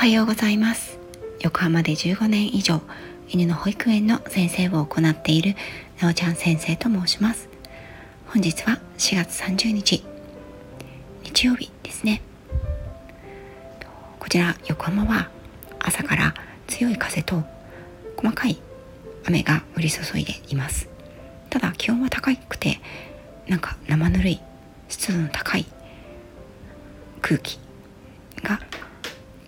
はようございます。横浜で15年以上犬の保育園の先生を行っているなおちゃん先生と申します。本日は4月30日日曜日ですね。こちら横浜は朝から強い風と細かい雨が降り注いでいます。ただ気温は高くてなんか生ぬるい湿度の高い空気が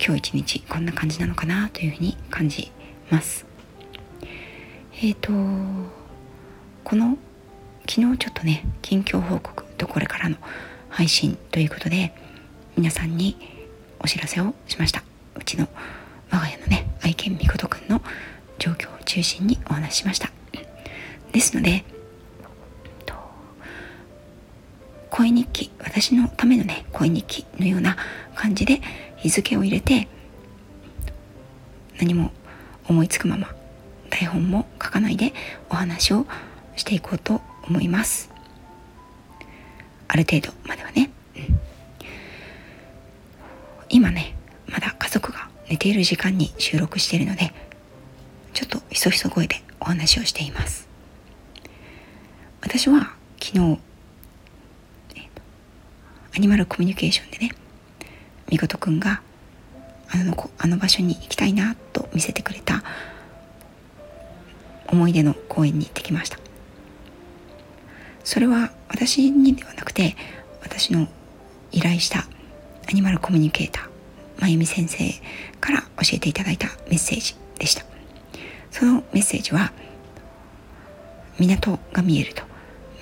今日一日こんな感じなのかなというふうに感じます。えっ、ー、とこの昨日ちょっとね近況報告とこれからの配信ということで皆さんにお知らせをしました。うちの我が家のね愛犬みことくんの状況を中心にお話ししました。ですので声日記私のためのね声日記のような感じで日付を入れて何も思いつくまま台本も書かないでお話をしていこうと思います。ある程度まではね、今ねまだ家族が寝ている時間に収録しているのでちょっとひそひそ声でお話をしています。私は昨日、アニマルコミュニケーションでねみことくんがあのあの場所に行きたいなと見せてくれた思い出の公園に行ってきました。それは私にではなくて私の依頼したアニマルコミュニケーターまゆみ先生から教えていただいたメッセージでした。そのメッセージは港が見えると。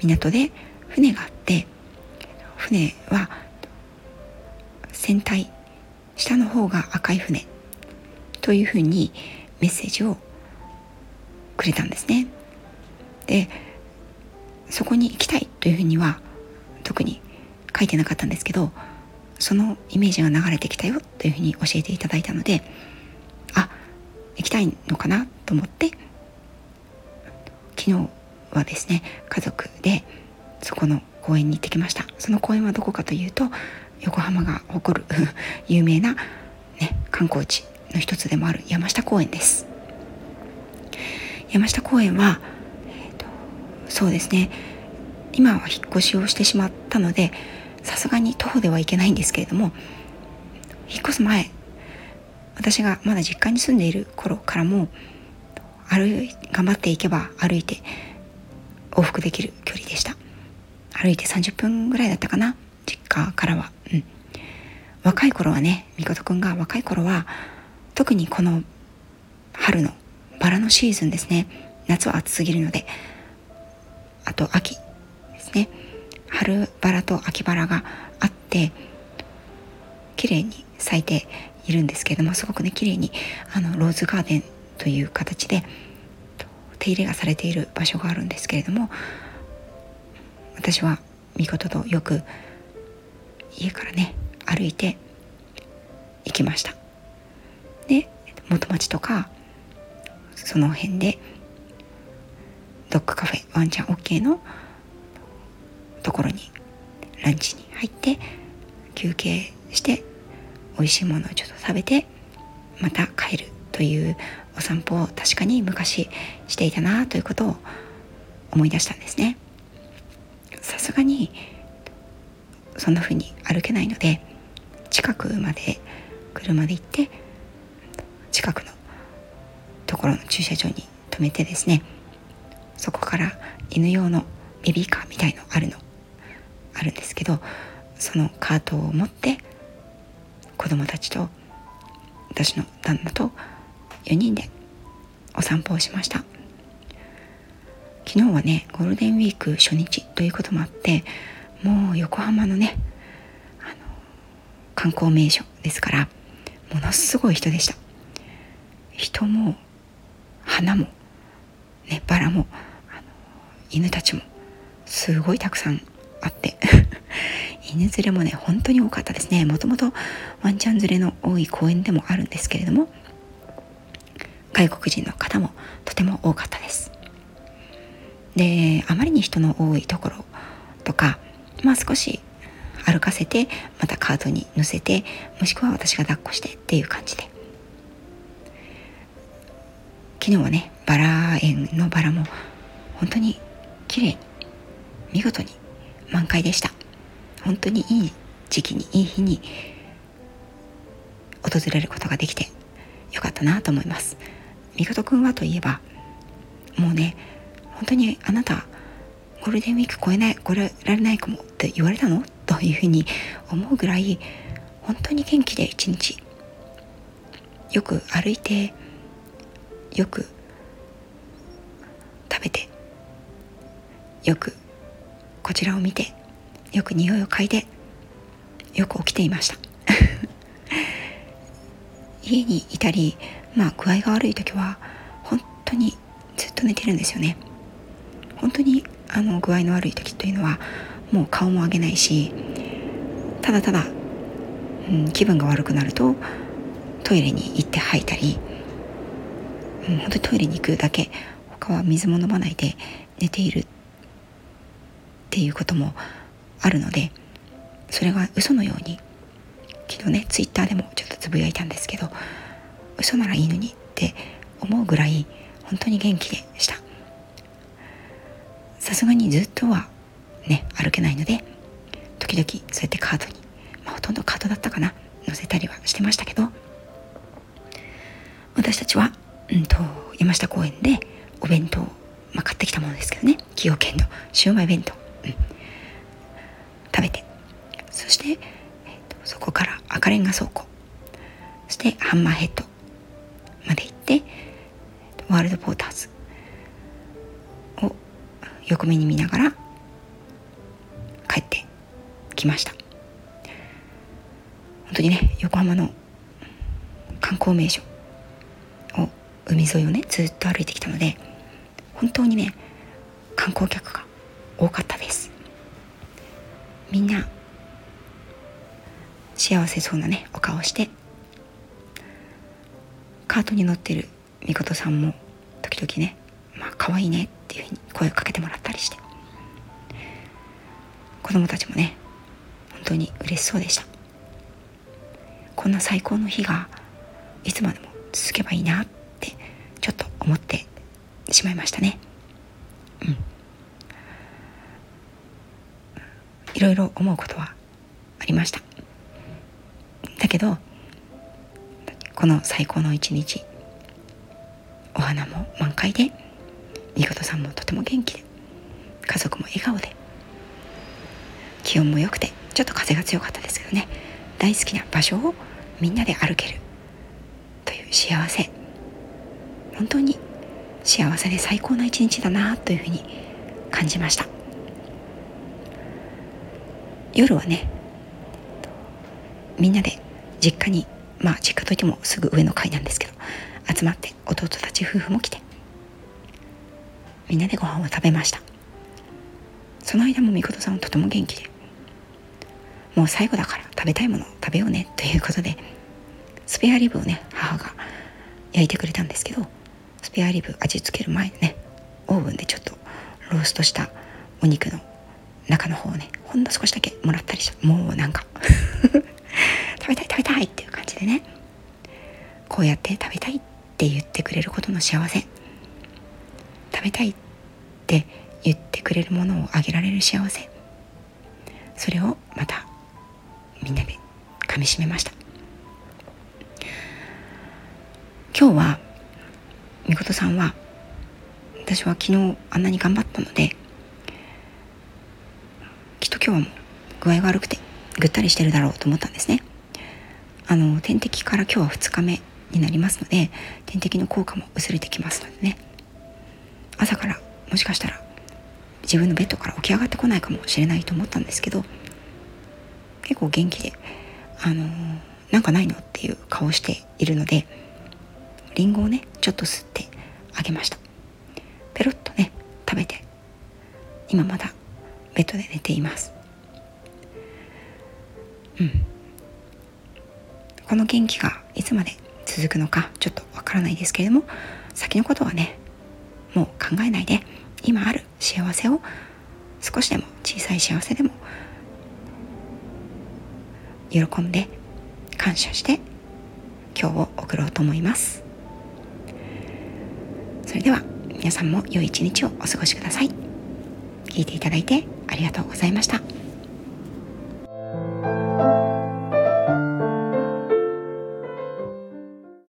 港で船があって船は船体下の方が赤い船というふうにメッセージをくれたんですね。でそこに行きたいというふうには特に書いてなかったんですけどそのイメージが流れてきたよというふうに教えていただいたのであ行きたいのかなと思って昨日はですね家族でそこの公園に行ってきました。その公園はどこかというと横浜が誇る 有名な、ね、観光地の一つでもある山下公園です。山下公園は、えーと、そうですね。今は引っ越しをしてしまったのでさすがに徒歩では行けないんですけれども引っ越す前私がまだ実家に住んでいる頃からも歩い頑張っていけば歩いて往復できる距離でした。歩いて30分ぐらいだったかな。実家からは。うん。若い頃はねみことくんが若い頃は特にこの春のバラのシーズンですね。夏は暑すぎるのであと秋ですね。春バラと秋バラがあって綺麗に咲いているんですけれどもすごくね綺麗にあのローズガーデンという形で手入れがされている場所があるんですけれども私は見事とよく家からね歩いて行きました。で元町とかその辺でドッグカフェワンちゃん OK のところにランチに入って休憩して美味しいものをちょっと食べてまた帰るというお散歩を確かに昔していたなということを思い出したんですね。さすがにそんな風に歩けないので近くまで車で行って近くのところの駐車場に止めてですねそこから犬用のベビーカーみたいのあるのあるんですけどそのカートを持って子供たちと私の旦那と4人でお散歩をしました。昨日はねゴールデンウィーク初日ということもあってもう横浜のねあの観光名所ですからものすごい人でした。人も花もねバラも犬たちもすごいたくさんあって 犬連れもね本当に多かったですね。もともとワンちゃん連れの多い公園でもあるんですけれども外国人の方もとても多かったです。であまりに人の多いところとかまあ少し歩かせてまたカートに乗せてもしくは私が抱っこしてっていう感じで。昨日はねバラ園のバラも本当に綺麗見事に満開でした。本当にいい時期にいい日に訪れることができてよかったなと思います。みことくんはといえばもうね本当にあなたゴールデンウィーク超えない超えられないかもって言われたのというふうに思うぐらい本当に元気で一日。よく歩いてよく食べてよくこちらを見てよく匂いを嗅いでよく起きていました。家にいたりまあ具合が悪い時は本当にずっと寝てるんですよね。本当にあの具合の悪い時というのはもう顔も上げないしただただ、うん、気分が悪くなるとトイレに行って吐いたり、うん、本当にトイレに行くだけ他は水も飲まないで寝ているっていうこともあるのでそれが嘘のように昨日ねツイッターでもちょっとつぶやいたんですけど嘘ならいいのにって思うぐらい本当に元気でした。さすがにずっとはね歩けないので時々そうやってカートに、まあ、ほとんどカートだったかな載せたりはしてましたけど私たちは、うんと、山下公園でお弁当、まあ、買ってきたものですけどね崎陽軒のシウマイ弁当、うん、食べてそして、えーと、そこから赤レンガ倉庫そしてハンマーヘッドまで行ってワールドポーターズ横目に見ながら帰ってきました。本当にね横浜の観光名所を海沿いをねずっと歩いてきたので本当にね観光客が多かったです。みんな幸せそうなねお顔してカートに乗ってるみことさんも時々ねまあ可愛いねっていうふうに声をかけてもらったりして。子供たちもね本当に嬉しそうでした。こんな最高の日がいつまでも続けばいいなってちょっと思ってしまいましたね。うん。いろいろ思うことはありました。だけどこの最高の一日お花も満開でみことさんもとても元気で家族も笑顔で気温も良くてちょっと風が強かったですけどね大好きな場所をみんなで歩けるという幸せ。本当に幸せで最高な一日だなというふうに感じました。夜はねみんなで実家にまあ実家といってもすぐ上の階なんですけど集まって弟たち夫婦も来てみんなでご飯を食べました。その間もみことさんはとても元気でもう最後だから食べたいものを食べようねということでスペアリブをね母が焼いてくれたんですけどスペアリブ味付ける前にねオーブンでちょっとローストしたお肉の中の方をねほんの少しだけもらったりした。もうなんか。食べたい食べたいっていう感じでね。こうやって食べたいって言ってくれることの幸せ。食べたいって言ってくれるものをあげられる幸せ。それをまたみんなでかみしめました。今日はみことさんは私は昨日あんなに頑張ったのできっと今日はもう具合が悪くてぐったりしてるだろうと思ったんですね。あの点滴から今日は2日目になりますので点滴の効果も薄れてきますのでね。朝からもしかしたら自分のベッドから起き上がってこないかもしれないと思ったんですけど結構元気であの、なんかないのっていう顔しているのでりんごをねちょっと吸ってあげました。ペロッとね食べて今まだベッドで寝ています。うん。この元気がいつまで続くのかちょっとわからないですけれども先のことはねもう考えないで今ある幸せを少しでも小さい幸せでも喜んで感謝して今日を送ろうと思いますそれでは皆さんも良い一日をお過ごしください聞いていただいてありがとうございました。